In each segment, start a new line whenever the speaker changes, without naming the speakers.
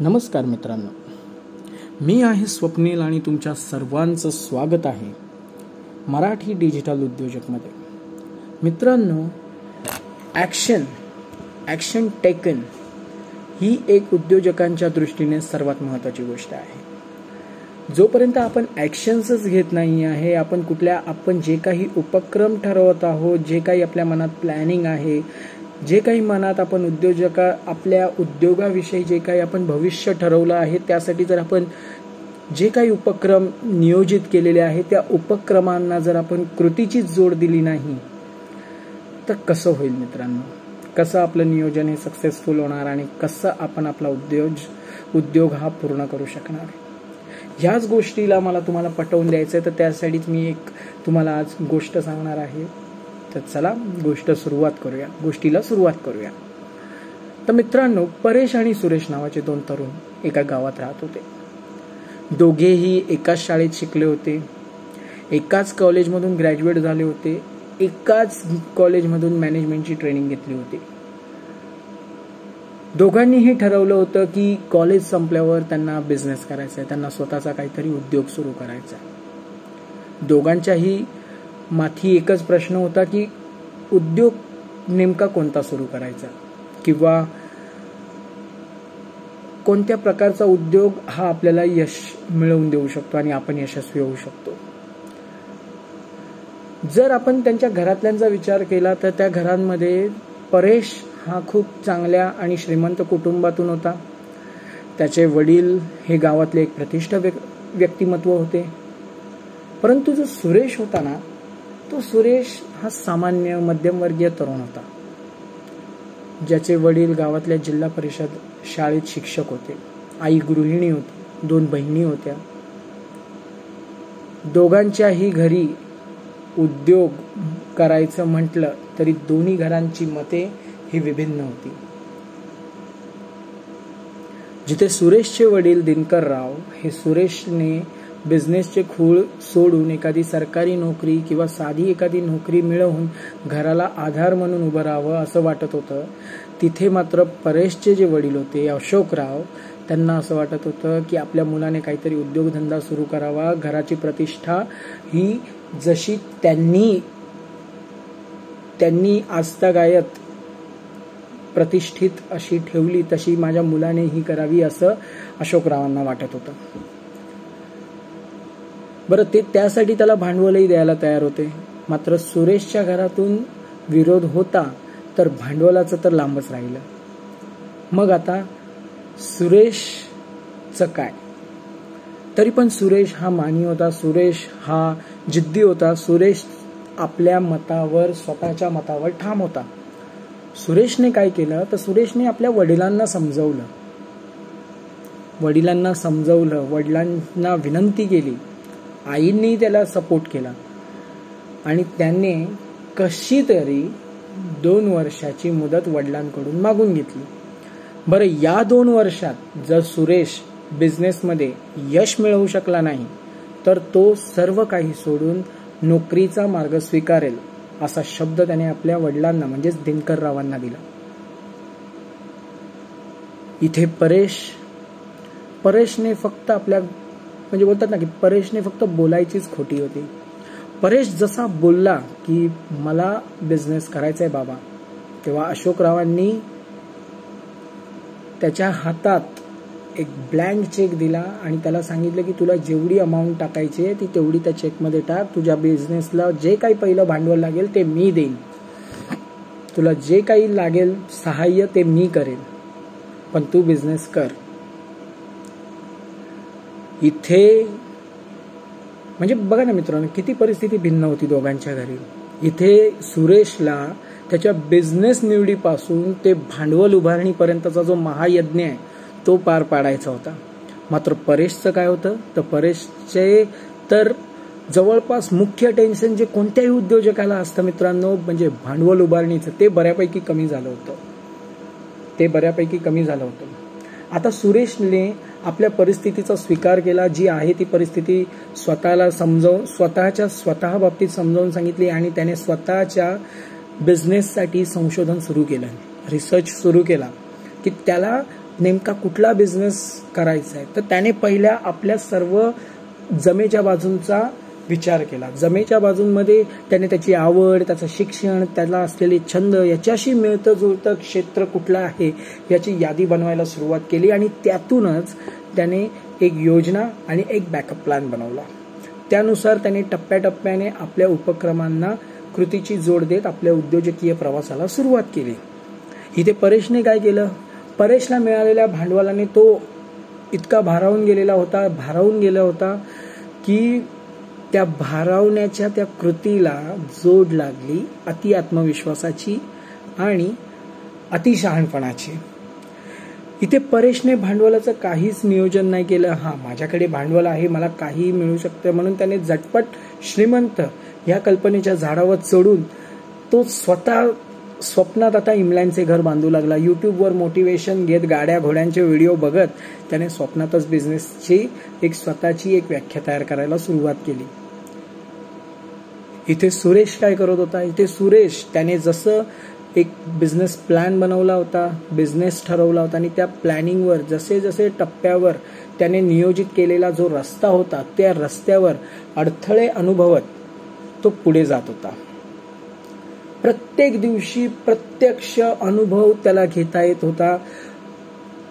नमस्कार मित्रांनो. मी आहे स्वप्नील आणि तुमच्या सर्वांचं स्वागत आहे मराठी डिजिटल उद्योजकमध्ये. मित्रांनो ॲक्शन ॲक्शन टेकन ही एक उद्योजकांच्या दृष्टीने सर्वात महत्त्वाची गोष्ट आहे. जोपर्यंत आपण ॲक्शन्सच घेत नाही आहे आपण कुठल्या आपण जे काही उपक्रम ठरवत आहोत जे काही आपल्या मनात प्लॅनिंग आहे जे काही मनात आपण उद्योजका आपल्या उद्योगाविषयी जे काही आपण भविष्य ठरवलं आहे त्यासाठी जर आपण जे काही उपक्रम नियोजित केलेले आहे त्या उपक्रमांना जर आपण कृतीची जोड दिली नाही तर कसं होईल मित्रांनो? कसं आपलं नियोजन हे सक्सेसफुल होणार आणि कसं आपण आपला उद्योग उद्योग हा पूर्ण करू शकणार? ह्याच गोष्टीला मला तुम्हाला पटवून द्यायचं आहे तर त्यासाठीच मी एक तुम्हाला आज गोष्ट सांगणार आहे. तर चला गोष्ट सुरुवात करूया. गोष्टीला सुरुवात करूया. तर मित्रांनो परेश आणि सुरेश नावाचे दोन तरुण एका गावात राहत होते. दोघेही एकाच शाळेत शिकले होते. एकाच कॉलेजमधून ग्रॅज्युएट झाले होते. एकाच कॉलेजमधून मॅनेजमेंटची ट्रेनिंग घेतली होती. दोघांनीही ठरवलं होतं की कॉलेज संपल्यावर त्यांना बिझनेस करायचा आहे त्यांना स्वतःचा काहीतरी उद्योग सुरू करायचा आहे. दोघांच्याही माथी एकच प्रश्न होता की उद्योग नेमका कोणता सुरू करायचा? किंवा कोणत्या प्रकारचा उद्योग हा आपल्याला यश मिळवून देऊ शकतो आणि आपण यशस्वी होऊ शकतो? जर आपण त्यांच्या घरातल्यांचा विचार केला तर त्या घरांमध्ये परेश हा खूप चांगल्या आणि श्रीमंत कुटुंबातून होता. त्याचे वडील हे गावातले एक प्रतिष्ठ व्यक्तिमत्व होते. परंतु जो सुरेश होता ना तो सुरेश हा सामान्य मध्यमवर्गीय तरुण होता. ज्याचे वडील गावातल्या जिल्हा परिषद शाळेत शिक्षक होते. आई गृहिणी होती. दोन बहिणी होत्या. दोघांच्याही घरी उद्योग करायचं म्हटलं तरी दोन्ही घरांची मते ही विभिन्न होती. जिथे सुरेशचे वडील दिनकर राव हे सुरेशने बिझनेसचे खूळ सोडून एखादी सरकारी नोकरी किंवा साधी एखादी नोकरी मिळवून घराला आधार म्हणून उभं राहावं असं वाटत होतं. तिथे मात्र परेशचे जे वडील होते अशोकराव त्यांना असं वाटत होतं की आपल्या मुलाने काहीतरी उद्योगधंदा सुरू करावा. घराची प्रतिष्ठा ही जशी त्यांनी त्यांनी आस्थागायत प्रतिष्ठित अशी ठेवली तशी माझ्या मुलाने ही करावी असं अशोकरावांना वाटत होतं. बरं ते त्यासाठी त्याला भांडवलही द्यायला तयार होते. मात्र सुरेशच्या घरातून विरोध होता तर भांडवलाचं तर लांबच राहिलं. मग आता सुरेशचं काय? तरी पण सुरेश हा मानी होता सुरेश हा जिद्दी होता सुरेश आपल्या मतावर स्वतःच्या मतावर ठाम होता. सुरेशने काय केलं? तर सुरेशने आपल्या वडिलांना समजवलं. वडिलांना समजवलं वडिलांना विनंती केली. आईंनी त्याला सपोर्ट केला. आणि त्याने कशी तरी दोन वर्षाची मुदत वडिलांकडून मागून घेतली. बरं या दोन वर्षात जर सुरेश बिझनेसमध्ये यश मिळवू शकला नाही तर तो सर्व काही सोडून नोकरीचा मार्ग स्वीकारेल असा शब्द त्याने आपल्या वडिलांना म्हणजेच दिनकर रावांना दिला. इथे परेश परेशने फक्त आपल्या म्हणजे बोलतात ना की परेशने फक्त बोलायचीच खोटी होती. परेश जसा बोलला की मला बिझनेस करायचा आहे बाबा तेव्हा अशोकरावांनी त्याच्या हातात एक ब्लँक चेक दिला आणि त्याला सांगितलं की तुला जेवढी अमाऊंट टाकायची आहे ती तेवढी त्या चेकमध्ये टाक. तुझ्या बिझनेसला जे काही पहिलं भांडवल लागेल ते मी देईन. तुला जे काही लागेल सहाय्य ते मी करेन. पण तू बिझनेस कर. इथे म्हणजे बघा ना मित्रांनो किती परिस्थिती भिन्न होती दोघांच्या घरी. इथे सुरेशला त्याच्या बिझनेस निवडीपासून ते भांडवल उभारणीपर्यंतचा जो महायज्ञ आहे तो पार पाडायचा होता. मात्र परेशचं काय होतं? तर परेशचे तर जवळपास मुख्य टेन्शन जे कोणत्याही उद्योजकाला असतं मित्रांनो म्हणजे भांडवल उभारणीचं ते बऱ्यापैकी कमी झालं होतं. ते बऱ्यापैकी कमी झालं होतं. आता सुरेशने आपल्या परिस्थितीचा स्वीकार केला जी आहे ती परिस्थिती स्वतःला समजावून स्वतःच्या स्वतः बाबतीत समजावून सांगितली आणि त्याने स्वतःच्या बिझनेससाठी संशोधन सुरू केलं. रिसर्च सुरू केला की त्याला नेमका कुठला बिझनेस करायचा आहे तर त्याने पहिल्या आपल्या सर्व जमेच्या बाजूंचा विचार केला. जमेच्या बाजूंमध्ये त्याने त्याची आवड त्याचं शिक्षण त्याला असलेले छंद याच्याशी मिळतं जुळतं क्षेत्र कुठलं आहे याची यादी बनवायला सुरुवात केली आणि त्यातूनच त्याने एक योजना आणि एक बॅकअप प्लॅन बनवला. त्यानुसार त्याने टप्प्याटप्प्याने आपल्या उपक्रमांना कृतीची जोड देत आपल्या उद्योजकीय प्रवासाला सुरुवात केली. इथे परेशने काय केलं? परेशला मिळालेल्या भांडवलाने तो इतका भारावून गेलेला होता भारावून गेला होता की त्या भारावण्याच्या त्या कृतीला जोड लागली अति आत्मविश्वासाची आणि अतिशहाणपणाची इथे परेशने भांडवलाचं काहीच नियोजन नाही केलं. हा माझ्याकडे भांडवल आहे मला काही मिळू शकतं म्हणून त्याने झटपट श्रीमंत या कल्पनेच्या झाडावर चढून तो स्वतः स्वप्नात आता इम्लँडचे घर बांधू लागला. युट्यूबवर मोटिवेशन घेत गाड्या घोड्यांचे व्हिडिओ बघत त्याने स्वप्नातच बिझनेसची एक स्वतःची एक व्याख्या तयार करायला सुरुवात केली. इथे सुरेश काय करत होता? इथे सुरेश त्याने जसं एक बिझनेस प्लॅन बनवला होता बिझनेस ठरवला होता आणि त्या प्लॅनिंगवर जसे जसे टप्प्यावर त्याने नियोजित केलेला जो रस्ता होता त्या रस्त्यावर अडथळे अनुभवत तो पुढे जात होता. प्रत्येक दिवशी प्रत्यक्ष अनुभव त्याला घेता येत होता.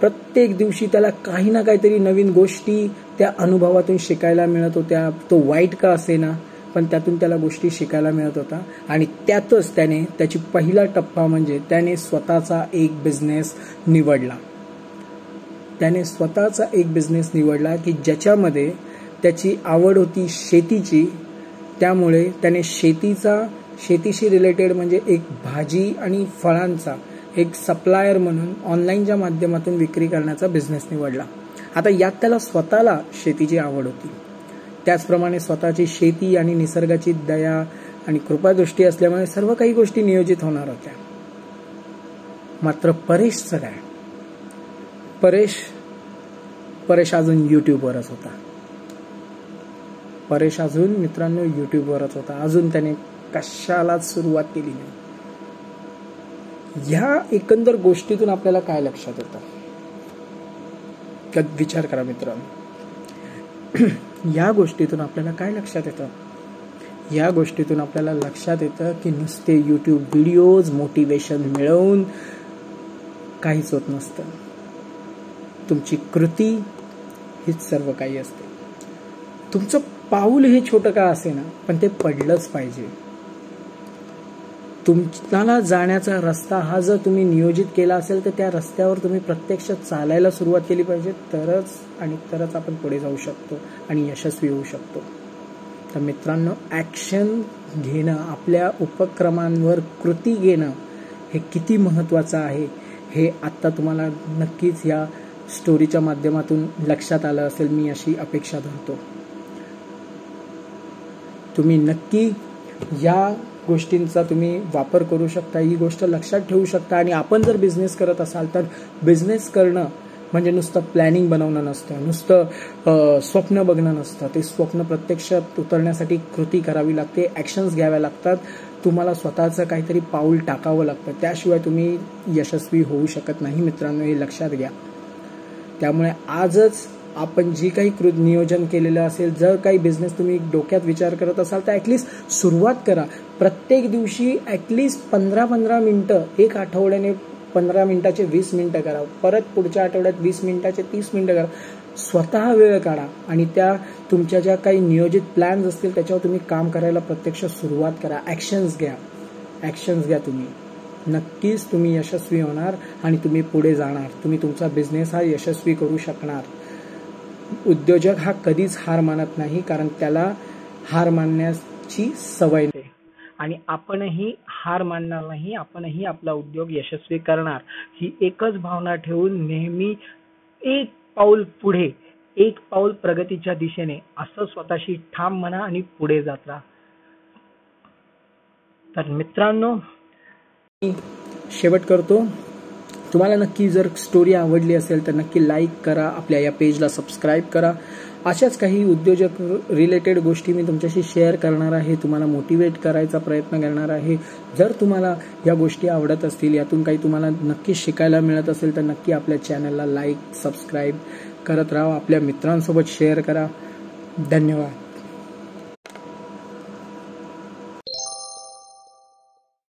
प्रत्येक दिवशी त्याला काही ना काहीतरी नवीन गोष्टी त्या अनुभवातून शिकायला मिळत होत्या. तो वाईट का असेना पण त्यातून त्याला गोष्टी शिकायला मिळत होता. आणि त्यातच त्याने त्याची पहिला टप्पा म्हणजे त्याने स्वतःचा एक बिझनेस निवडला. त्याने स्वतःचा एक बिझनेस निवडला की ज्याच्यामध्ये त्याची आवड होती शेतीची. त्यामुळे त्याने शेतीचा शेतीशी रिलेटेड म्हणजे एक भाजी आणि फळांचा एक सप्लायर म्हणून ऑनलाईनच्या माध्यमातून विक्री करण्याचा बिझनेस निवडला. आता यात त्याला स्वतःला शेतीची आवड होती. त्याचप्रमाणे स्वतःची शेती आणि निसर्गाची दया आणि कृपादृष्टी असल्यामुळे सर्व काही गोष्टी नियोजित होणार होत्या. मात्र परेशचं काय परेश परेश अजून युट्यूबवरच होता. परेश अजून मित्रांनो युट्यूबवरच होता. अजून त्याने कशालाच सुरुवात केली नाही. ह्या एकंदर गोष्टीतून आपल्याला काय लक्षात येतं? विचार करा मित्रांनो. या गोष्टीतून आपल्याला काय लक्षात येतं? या गोष्टीतून आपल्याला लक्षात येतं की नुसते यूट्यूब व्हिडिओज मोटिवेशन मिळवून काहीच होत नसतं. तुमची कृती हीच सर्व काही असते. तुमचं पाऊल हे छोटं का असे ना पण ते पडलंच पाहिजे. तुम्हाला जाण्याचा रस्ता हा जर तुम्ही नियोजित केला असेल तर त्या रस्त्यावर तुम्ही प्रत्यक्ष चालायला सुरुवात केली पाहिजे. तरच आणि तरच आपण पुढे जाऊ शकतो आणि यशस्वी होऊ शकतो. तर मित्रांनो ॲक्शन घेणं आपल्या उपक्रमांवर कृती घेणं हे किती महत्त्वाचं आहे हे आत्ता तुम्हाला नक्कीच या स्टोरीच्या माध्यमातून लक्षात आलं असेल. मी अशी अपेक्षा धरतो. तुम्ही नक्की या गोष्टींचा तुम्ही वापर करू शकता ही गोष्ट लक्षात ठेवू शकता. आणि आपण जर बिझनेस करत असाल तर बिझनेस करणं म्हणजे नुसतं प्लॅनिंग बनवणं नसतं नुसतं स्वप्न बघणं नसतं. ते स्वप्न प्रत्यक्षात उतरण्यासाठी कृती करावी लागते ॲक्शन्स घ्याव्या लागतात. तुम्हाला स्वतःचं काहीतरी पाऊल टाकावं लागतं. त्याशिवाय तुम्ही यशस्वी होऊ शकत नाही मित्रांनो हे लक्षात घ्या. त्यामुळे आजच आपण जी काही कृत नियोजन केलेलं असेल जर काही बिझनेस तुम्ही डोक्यात विचार करत असाल तर ॲटलिस्ट सुरुवात करा. प्रत्येक दिवशी ॲटलिस्ट पंधरा पंधरा मिनटं एक आठवड्याने पंधरा मिनिटाचे वीस मिनटं करा. परत पुढच्या आठवड्यात वीस मिनिटाचे तीस मिनटं करा. स्वतः वेळ काढा आणि त्या तुमच्या ज्या काही नियोजित प्लॅन्स असतील त्याच्यावर तुम्ही काम करायला प्रत्यक्ष सुरुवात करा. ॲक्शन्स घ्या. ॲक्शन्स घ्या तुम्ही. नक्कीच तुम्ही यशस्वी होणार आणि तुम्ही पुढे जाणार. तुम्ही तुमचा बिझनेस हा यशस्वी करू शकणार. उद्योजक हा कधीच हार मानत नाही कारण त्याला हार मानण्याची सवय नाही. आणि आपणही हार मानणार नाही आपणही आपला उद्योग यशस्वी करणार ही एकच भावना ठेवून नेहमी एक पाऊल पुढे एक पाऊल प्रगतीच्या दिशेने असं स्वतःशी ठाम म्हणा आणि पुढे जात राहा. तर मित्रांनो शेवट करतो. तुम्हाला नक्की जर स्टोरी आवडली असेल तर नक्की लाईक करा आपल्या या पेजला सबस्क्राईब करा. अशाच काही उद्योजक रिलेटेड गोष्टी मी तुमच्याशी शेअर करणार आहे. तुम्हाला मोटिवेट करायचा प्रयत्न करणार आहे. जर तुम्हाला या गोष्टी आवडत असतील यातून काही तुम्हाला नक्की शिकायला मिळत असेल तर नक्की आपल्या चॅनलला लाईक सबस्क्राईब करत राहा. आपल्या मित्रांसोबत शेअर करा. धन्यवाद.